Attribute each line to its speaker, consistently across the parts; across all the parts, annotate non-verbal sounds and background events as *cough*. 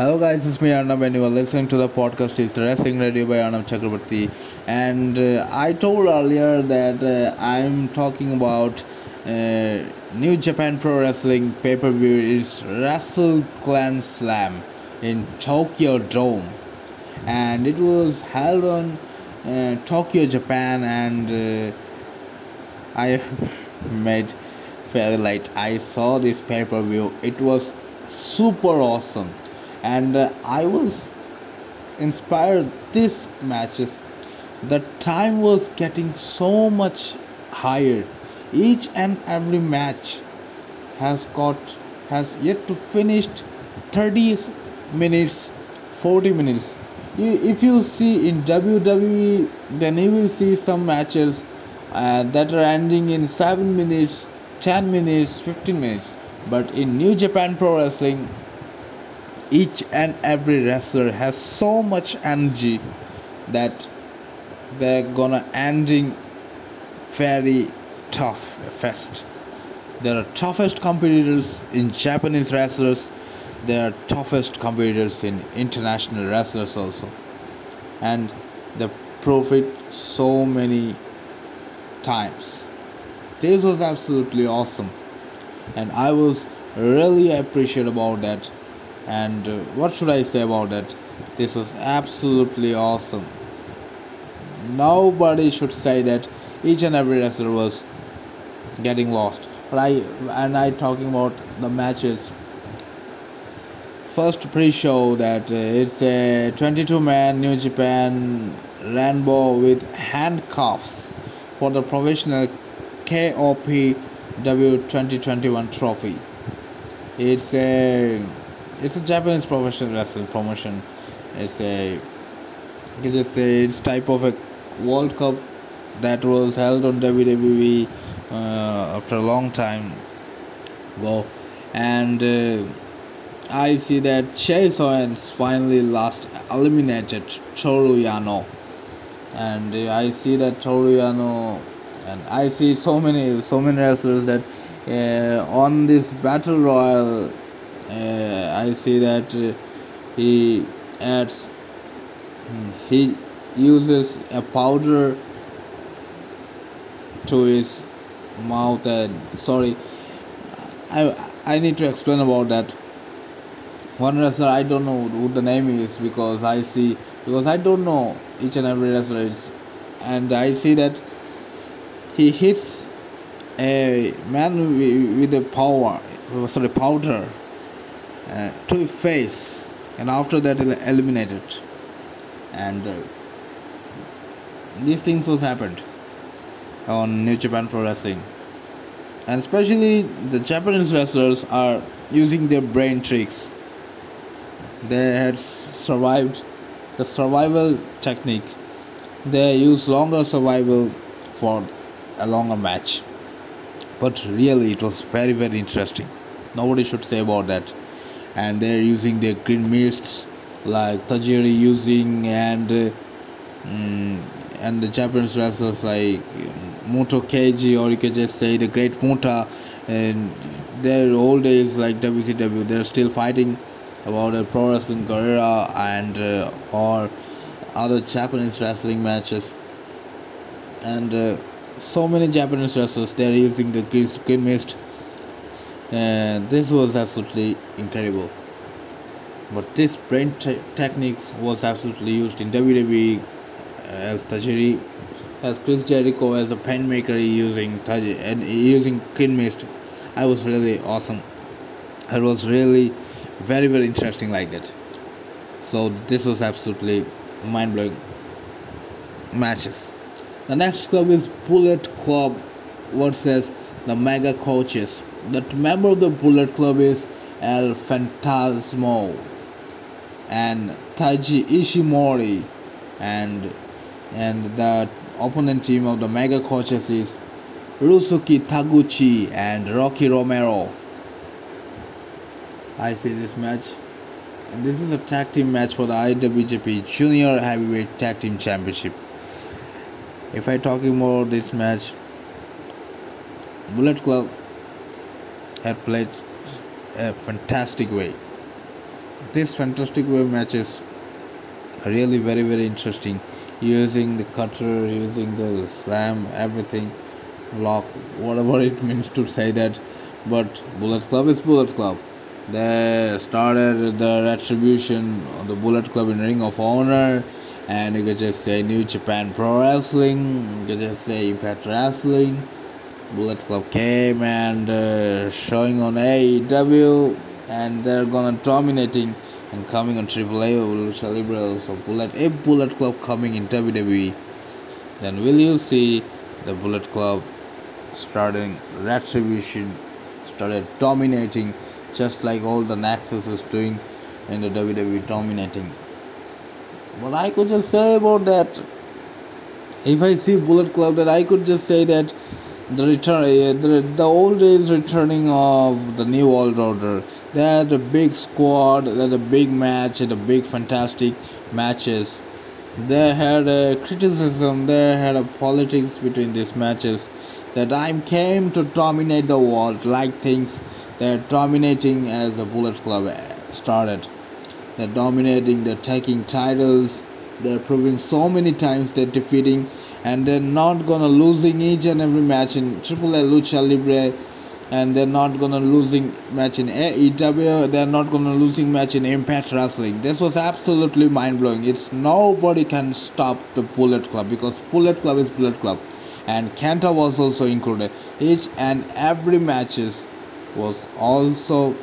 Speaker 1: Hello guys, it's me Arnob and you are listening to the podcast is Wrestling Radio by Arnob Chakraborty and uh, I told earlier that uh, I'm talking about uh, New Japan Pro Wrestling pay-per-view is Wrestle Grand Slam in Tokyo Dome and it was held on uh, Tokyo, Japan and uh, I *laughs* made very late. I saw this pay-per-view. It was super awesome and uh, I was inspired this matches. The time was getting so much higher. Each and every match has got has yet to finish 30 minutes 40 minutes. If you see in WWE then you will see some matches uh, that are ending in 7 minutes 10 minutes 15 minutes. But in New Japan Pro Wrestling each and every wrestler has so much energy that they're gonna ending very tough fest. There are toughest competitors in japanese wrestlers. There are toughest competitors in international wrestlers also. And they profit so many times. This was absolutely awesome. And i was really appreciate about that and uh, what should i say about it? this was absolutely awesome. Nobody should say that each and every wrestler was getting lost. But i and i talking about the matches. First pre-show that uh, it's a 22 man new japan Rambo with handcuffs for the professional kop w 2021 trophy. It's a it's a Japanese professional wrestling promotion. It's a you just say it's type of a World Cup that was held on WWE uh, after a long time ago, and uh, I see that Chase Owens finally last eliminated Toru Yano, and uh, I see that Toru Yano, and I see so many so many wrestlers that uh, on this battle royal I see that uh, he adds hmm, he uses a powder to his mouth and sorry I I need to explain about that. One wrestler I don't know who the name is because I see because I don't know each and every wrestler is and I see that he hits a man with a power sorry powder uh, to face and after that eliminated. And uh, these things was happened on New Japan Pro Wrestling. And especially the Japanese wrestlers are using their brain tricks. They had survived the survival technique. They use longer survival for a longer match. But really it was very very interesting. Nobody should say about that and they're using their green mists like Tajiri using and uh, mm, and the Japanese wrestlers like Muto Keiji or you could just say the Great Muta and their old days like WCW they're still fighting about a pro wrestling career and uh, or other Japanese wrestling matches. And uh, so many Japanese wrestlers they're using the green mist and this was absolutely incredible. But this brain te- techniques was absolutely used in WWE uh, as Tajiri as Chris Jericho as a pen maker using Tajiri and using Green Mist. I was really awesome. It was really very very interesting like that. So this was absolutely mind-blowing matches. The next club is Bullet Club versus the Mega Coaches the member of the Bullet Club is El Fantasmo and Taiji Ishimori and and the opponent team of the Mega Coaches is Ryusuke Taguchi and Rocky Romero. I see this match. And this is a tag team match for the IWGP Junior Heavyweight Tag Team Championship. If I talking more this match, Bullet Club had played a fantastic way. this fantastic way matches really very very interesting. Using the cutter using the slam everything lock whatever it *laughs* means to say that. But bullet club is bullet club. They started the retribution of the bullet club in ring of honor and you could just say new japan pro wrestling you could just say impact wrestling bullet club came and uh, showing on aew and they're gonna dominating and coming on AAA celebrate so Bullet. If Bullet Club coming in WWE then will you see the Bullet Club starting retribution started dominating just like all the Nexus is doing in the WWE dominating. What I could just say about that. If I see Bullet Club that I could just say that the return uh, the, the old days returning of the new world order. They had a big squad they had a big match and a big fantastic matches. They had a criticism they had a politics between these matches. That I came to dominate the world like things they're dominating as a bullet club started. They're dominating they're taking titles they're proving so many times they're defeating and they're not gonna losing each and every match in Triple A Lucha Libre. And they're not gonna losing match in AEW they're not gonna losing match in Impact Wrestling. This was absolutely mind blowing it's nobody can stop the Bullet Club because Bullet Club is Bullet Club. And Kenta was also included. Each and every matches was also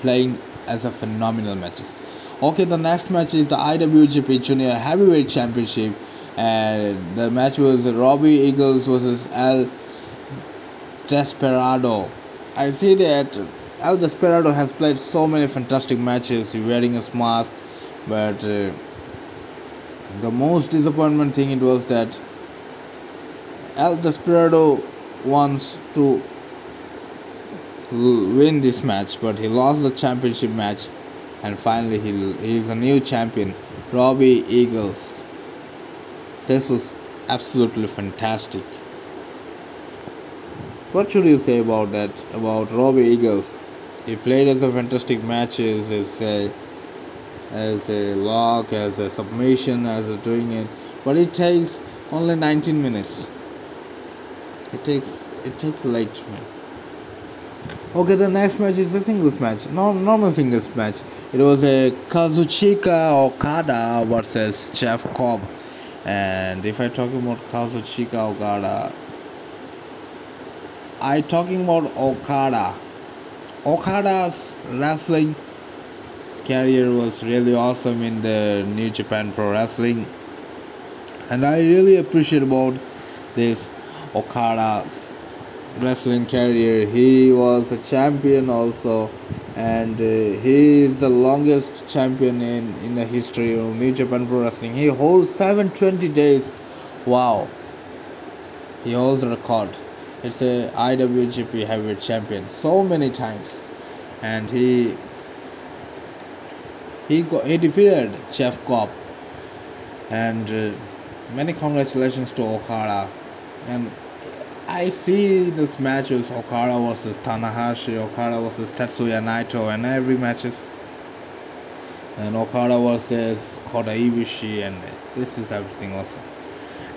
Speaker 1: playing as a phenomenal matches. Okay the next match is the IWGP Junior Heavyweight Championship and the match was Robbie Eagles versus El Desperado. I see that El Desperado has played so many fantastic matches wearing his mask, but uh, the most disappointment thing it was that El Desperado wants to win this match, but he lost the championship match, and finally he, he is a new champion, Robbie Eagles. This was absolutely fantastic. What should you say about that? About Robbie Eagles? He played as a fantastic matches as a as a lock, as a submission, as a doing it, but it takes only 19 minutes. It takes it takes late man. Okay, the next match is a singles match, no normal singles match. It was a Kazuchika Okada versus Jeff Cobb and if I talk about Kazuchika Okada I talking about Okada. Okada's wrestling career was really awesome in the New Japan Pro Wrestling. And I really appreciate about this Okada's wrestling career. He was a champion also and uh, he is the longest champion in, in the history of New Japan Pro Wrestling. He holds 720 days. Wow. He holds the record. It's a IWGP heavyweight champion so many times. And he he got, he defeated Jeff Cobb. And uh, many congratulations to Okada. And I see this match with Okada versus Tanahashi, Okada versus Tetsuya Naito, and every matches. And Okada versus Kota Ibushi, and this is everything also.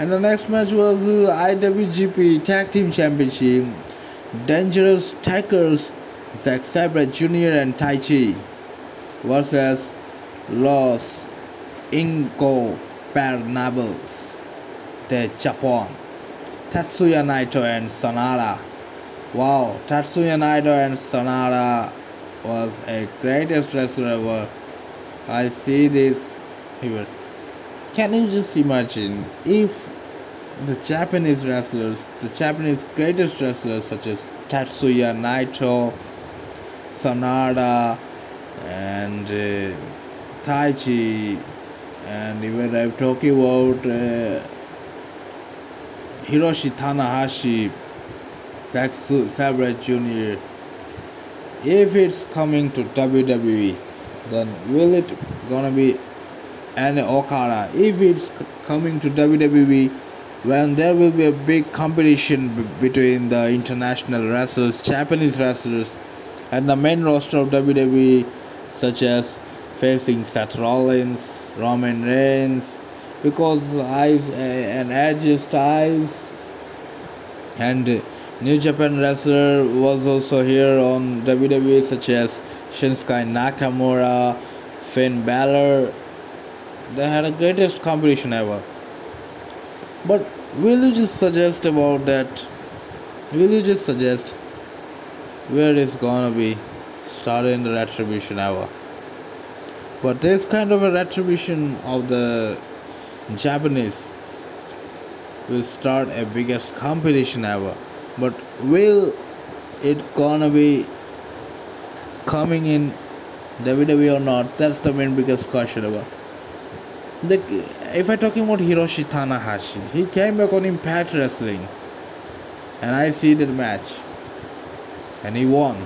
Speaker 1: And the next match was uh, IWGP Tag Team Championship. Dangerous Tekkers, Zack Sabre Jr. and Taichi versus Los Ingobernables de Japón. Tetsuya Naito and Sanada. Wow, Tetsuya Naito and Sanada was a greatest wrestler ever. I see this here. Can you just imagine if the Japanese wrestlers, the Japanese greatest wrestlers such as Tetsuya Naito, Sanada, and uh, Taichi, and even I'm talking about. Uh, Hiroshi Tanahashi, Zack Sabre Jr. If it's coming to WWE, then will it gonna be an Okada? If it's coming to WWE, when there will be a big competition between the international wrestlers, Japanese wrestlers, and the main roster of WWE, such as facing Seth Rollins, Roman Reigns, because eyes eh, and AJ Styles and New Japan wrestler was also here on WWE such as Shinsuke Nakamura, Finn Balor. They had a greatest competition ever. But will you just suggest about that? Will you just suggest where it's gonna be starting the retribution ever? But this kind of a retribution of the Japanese will start a biggest competition ever. But will it gonna be coming in WWE or not? That's the main biggest question ever. The, if I talking about Hiroshi Tanahashi, he came back on Impact Wrestling, and I see that match, and he won.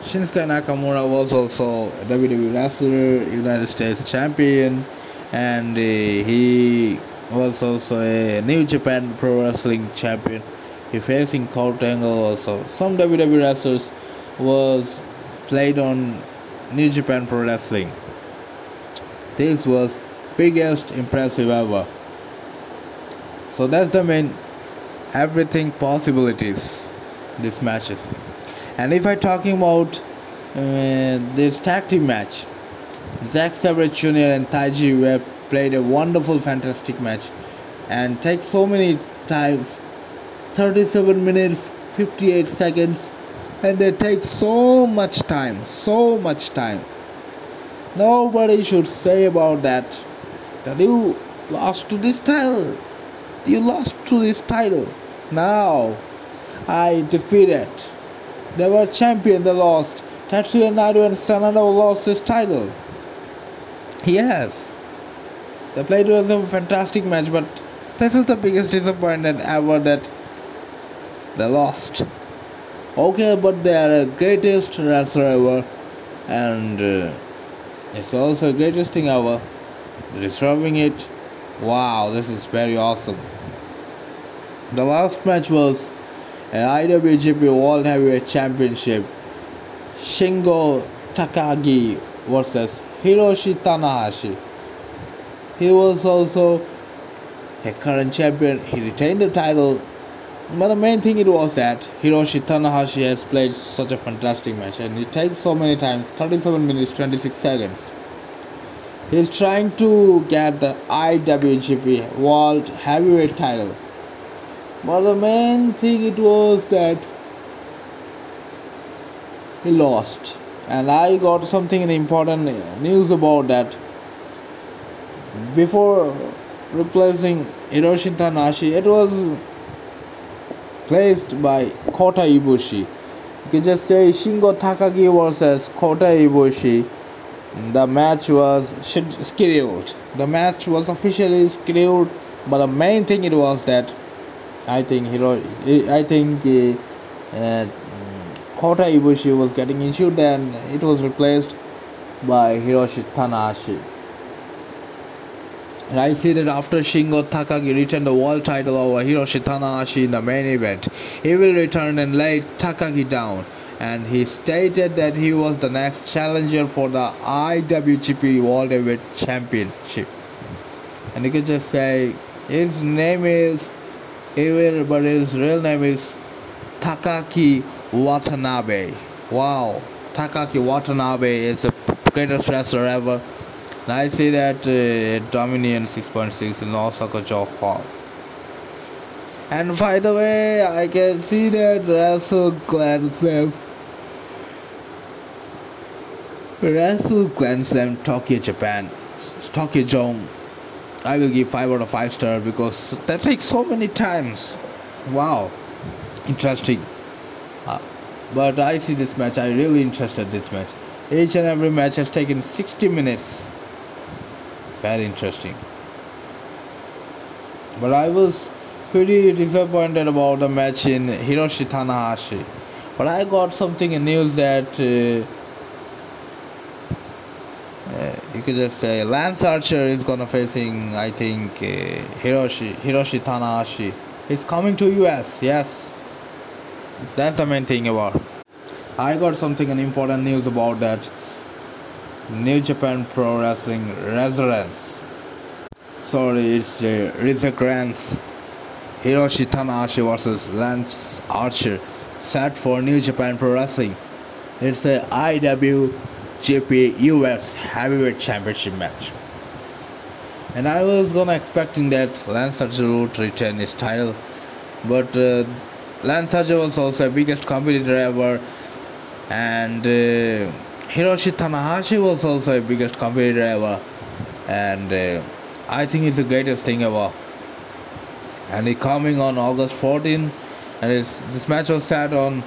Speaker 1: Shinsuke Nakamura was also a WWE wrestler, United States champion, and uh, he was also a New Japan Pro Wrestling champion. He facing Kurt Angle also. Some WWE wrestlers was played on New Japan Pro Wrestling. This was biggest impressive ever. So that's the main everything possibilities these matches. And if I talking about uh, this tag team match, Zack Sabre Jr. and Taichi were played a wonderful, fantastic match, and take so many times, 37 minutes, 58 seconds, and they take so much time, so much time. Nobody should say about that that you lost to this title. You lost to this title. Now I defeated. They were champion, they lost. Tetsuya Naito and Sanada lost this title. Yes. The play was a fantastic match, but this is the biggest disappointment ever that they lost. Okay, but they are the greatest wrestler ever, and uh, it's also the greatest thing ever. Disrupting it. Wow, this is very awesome. The last match was an IWGP World Heavyweight Championship. Shingo Takagi versus Hiroshi Tanahashi. He was also a current champion. He retained the title. But the main thing it was that Hiroshi Tanahashi has played such a fantastic match and it takes so many times 37 minutes 26 seconds. He's trying to get the IWGP World Heavyweight title. But the main thing it was that he lost. And I got something important news about that. Before replacing Hiroshi Tanahashi, it was placed by Kota Ibushi. You can just say Shingo Takagi versus Kota Ibushi the match was scheduled the match was officially scheduled but the main thing it was that i think hero i think uh, kota ibushi was getting injured and it was replaced by hiroshi tanahashi and I see that after Shingo Takagi returned the world title over Hiroshi Tanahashi in the main event, he will return and lay Takagi down and he stated that he was the next challenger for the IWGP World Heavyweight Championship. And you can just say his name is Evil, but his real name is Takaaki Watanabe. Wow, Takaaki Watanabe is the greatest wrestler ever. And I see that uh, Dominion 6.6 in Osaka-jo Hall. And by the way, I can see that Wrestle Grand Slam Wrestle Grand Slam Tokyo Japan. Tokyo Dome. I will give 5 out of 5 star because that takes so many times. Wow. Interesting uh, but I see this match. I really interested this match. Each and every match has taken 60 minutes. Very interesting. But I was pretty disappointed about the match in Hiroshi Tanahashi. But I got something in news that uh, uh, you could just say Lance Archer is gonna facing I think uh, Hiroshi Hiroshi Tanahashi. He's coming to US. Yes, that's the main thing about. I got something an important news about that. New Japan Pro Wrestling Resurgence. Sorry, it's uh, Resurgence. Hiroshi Tanahashi versus Lance Archer, set for New Japan Pro Wrestling. It's a IWGP US Heavyweight Championship match. And I was gonna expecting that Lance Archer would retain his title, but uh, Lance Archer was also a biggest competitor ever, and uh, Hiroshi Tanahashi was also a biggest competitor ever, and uh, I think it's the greatest thing ever. And it coming on August 14, and it's this match was set on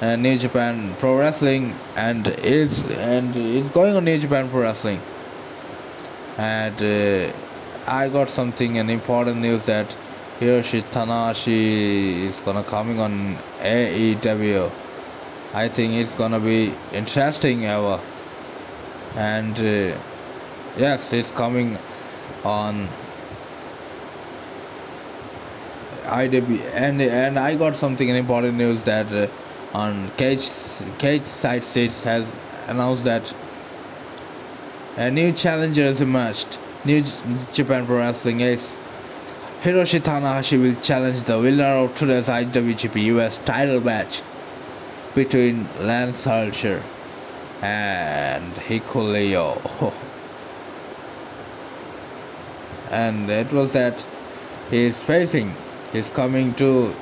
Speaker 1: uh, New Japan Pro Wrestling, and it's and it's going on New Japan Pro Wrestling, and. Uh, I got something an important news that Hiroshi Tanahashi is gonna coming on AEW. I think it's gonna be interesting ever. And uh, yes, it's coming on IW and and I got something important news that uh, on Cage Cageside Seats has announced that a new challenger has emerged New Japan Pro Wrestling is Hiroshi Tanahashi will challenge the winner of today's IWGP US title match between Lance Archer and Hikuleo. *laughs* and it was that he's facing, he's coming to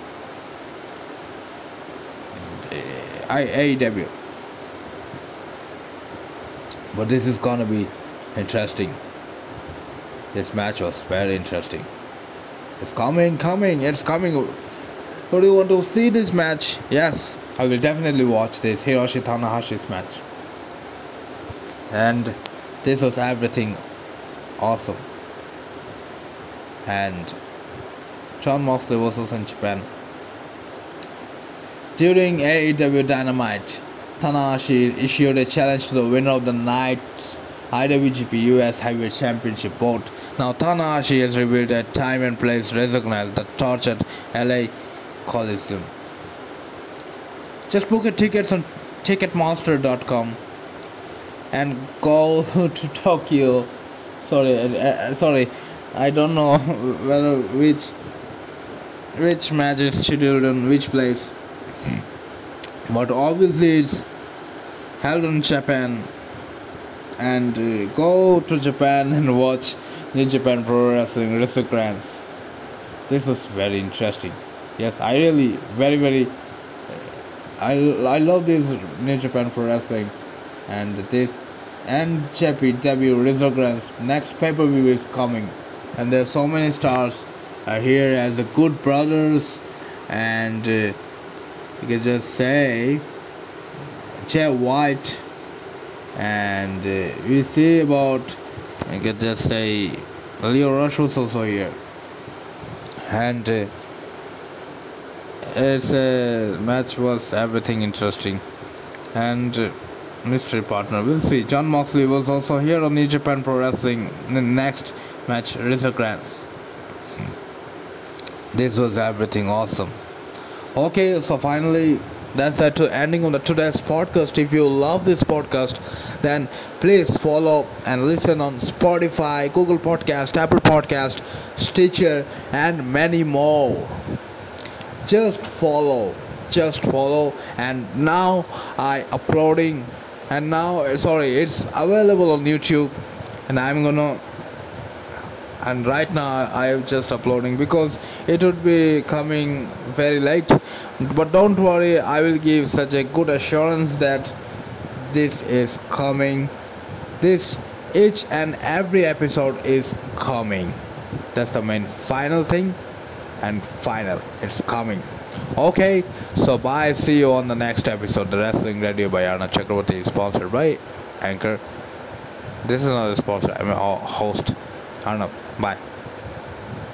Speaker 1: IAW. But this is gonna be interesting. This match was very interesting. It's coming, coming, it's coming. Who do you want to see this match? Yes, I will definitely watch this Hiroshi Tanahashi's match. And this was everything awesome. And Jon Moxley was also in Japan. During AEW Dynamite, Tanahashi issued a challenge to the winner of the night's IWGP US Heavyweight Championship bout. Now Tanahashi has revealed a time and place recognized the at LA Coliseum. Just book a tickets on Ticketmaster.com and go *laughs* to Tokyo. Sorry, uh, uh, sorry, I don't know *laughs* whether which which match is scheduled in which place, *clears throat* but obviously it's held in Japan and uh, go to Japan and watch New Japan Pro Wrestling Resurgence. This was very interesting. Yes, I really very very I, I love this New Japan Pro Wrestling and this NJPW Resurgence next pay per view is coming and there are so many stars are here as the Good Brothers and uh, you can just say Jay White and uh, we see about I can just say Lio Rush was also here. And uh, its uh, match was everything interesting. And uh, mystery partner we'll see. Jon Moxley was also here on New Japan Pro Wrestling. The next match Resurgence this was everything awesome. Okay so finally that's that to ending on the today's podcast. If you love this podcast then please follow and listen on spotify google podcast apple podcast stitcher and many more. Just follow just follow. And now i uploading. And now sorry it's available on youtube. And i'm gonna and right now i am just uploading because it would be coming very late. But don't worry i will give such a good assurance that this is coming. This each and every episode is coming. That's the main final thing and final. It's coming. Okay so bye. See you on the next episode. The wrestling radio by Arna Chakraborty sponsored by anchor. This is not a sponsor. I'm a host Arnob bye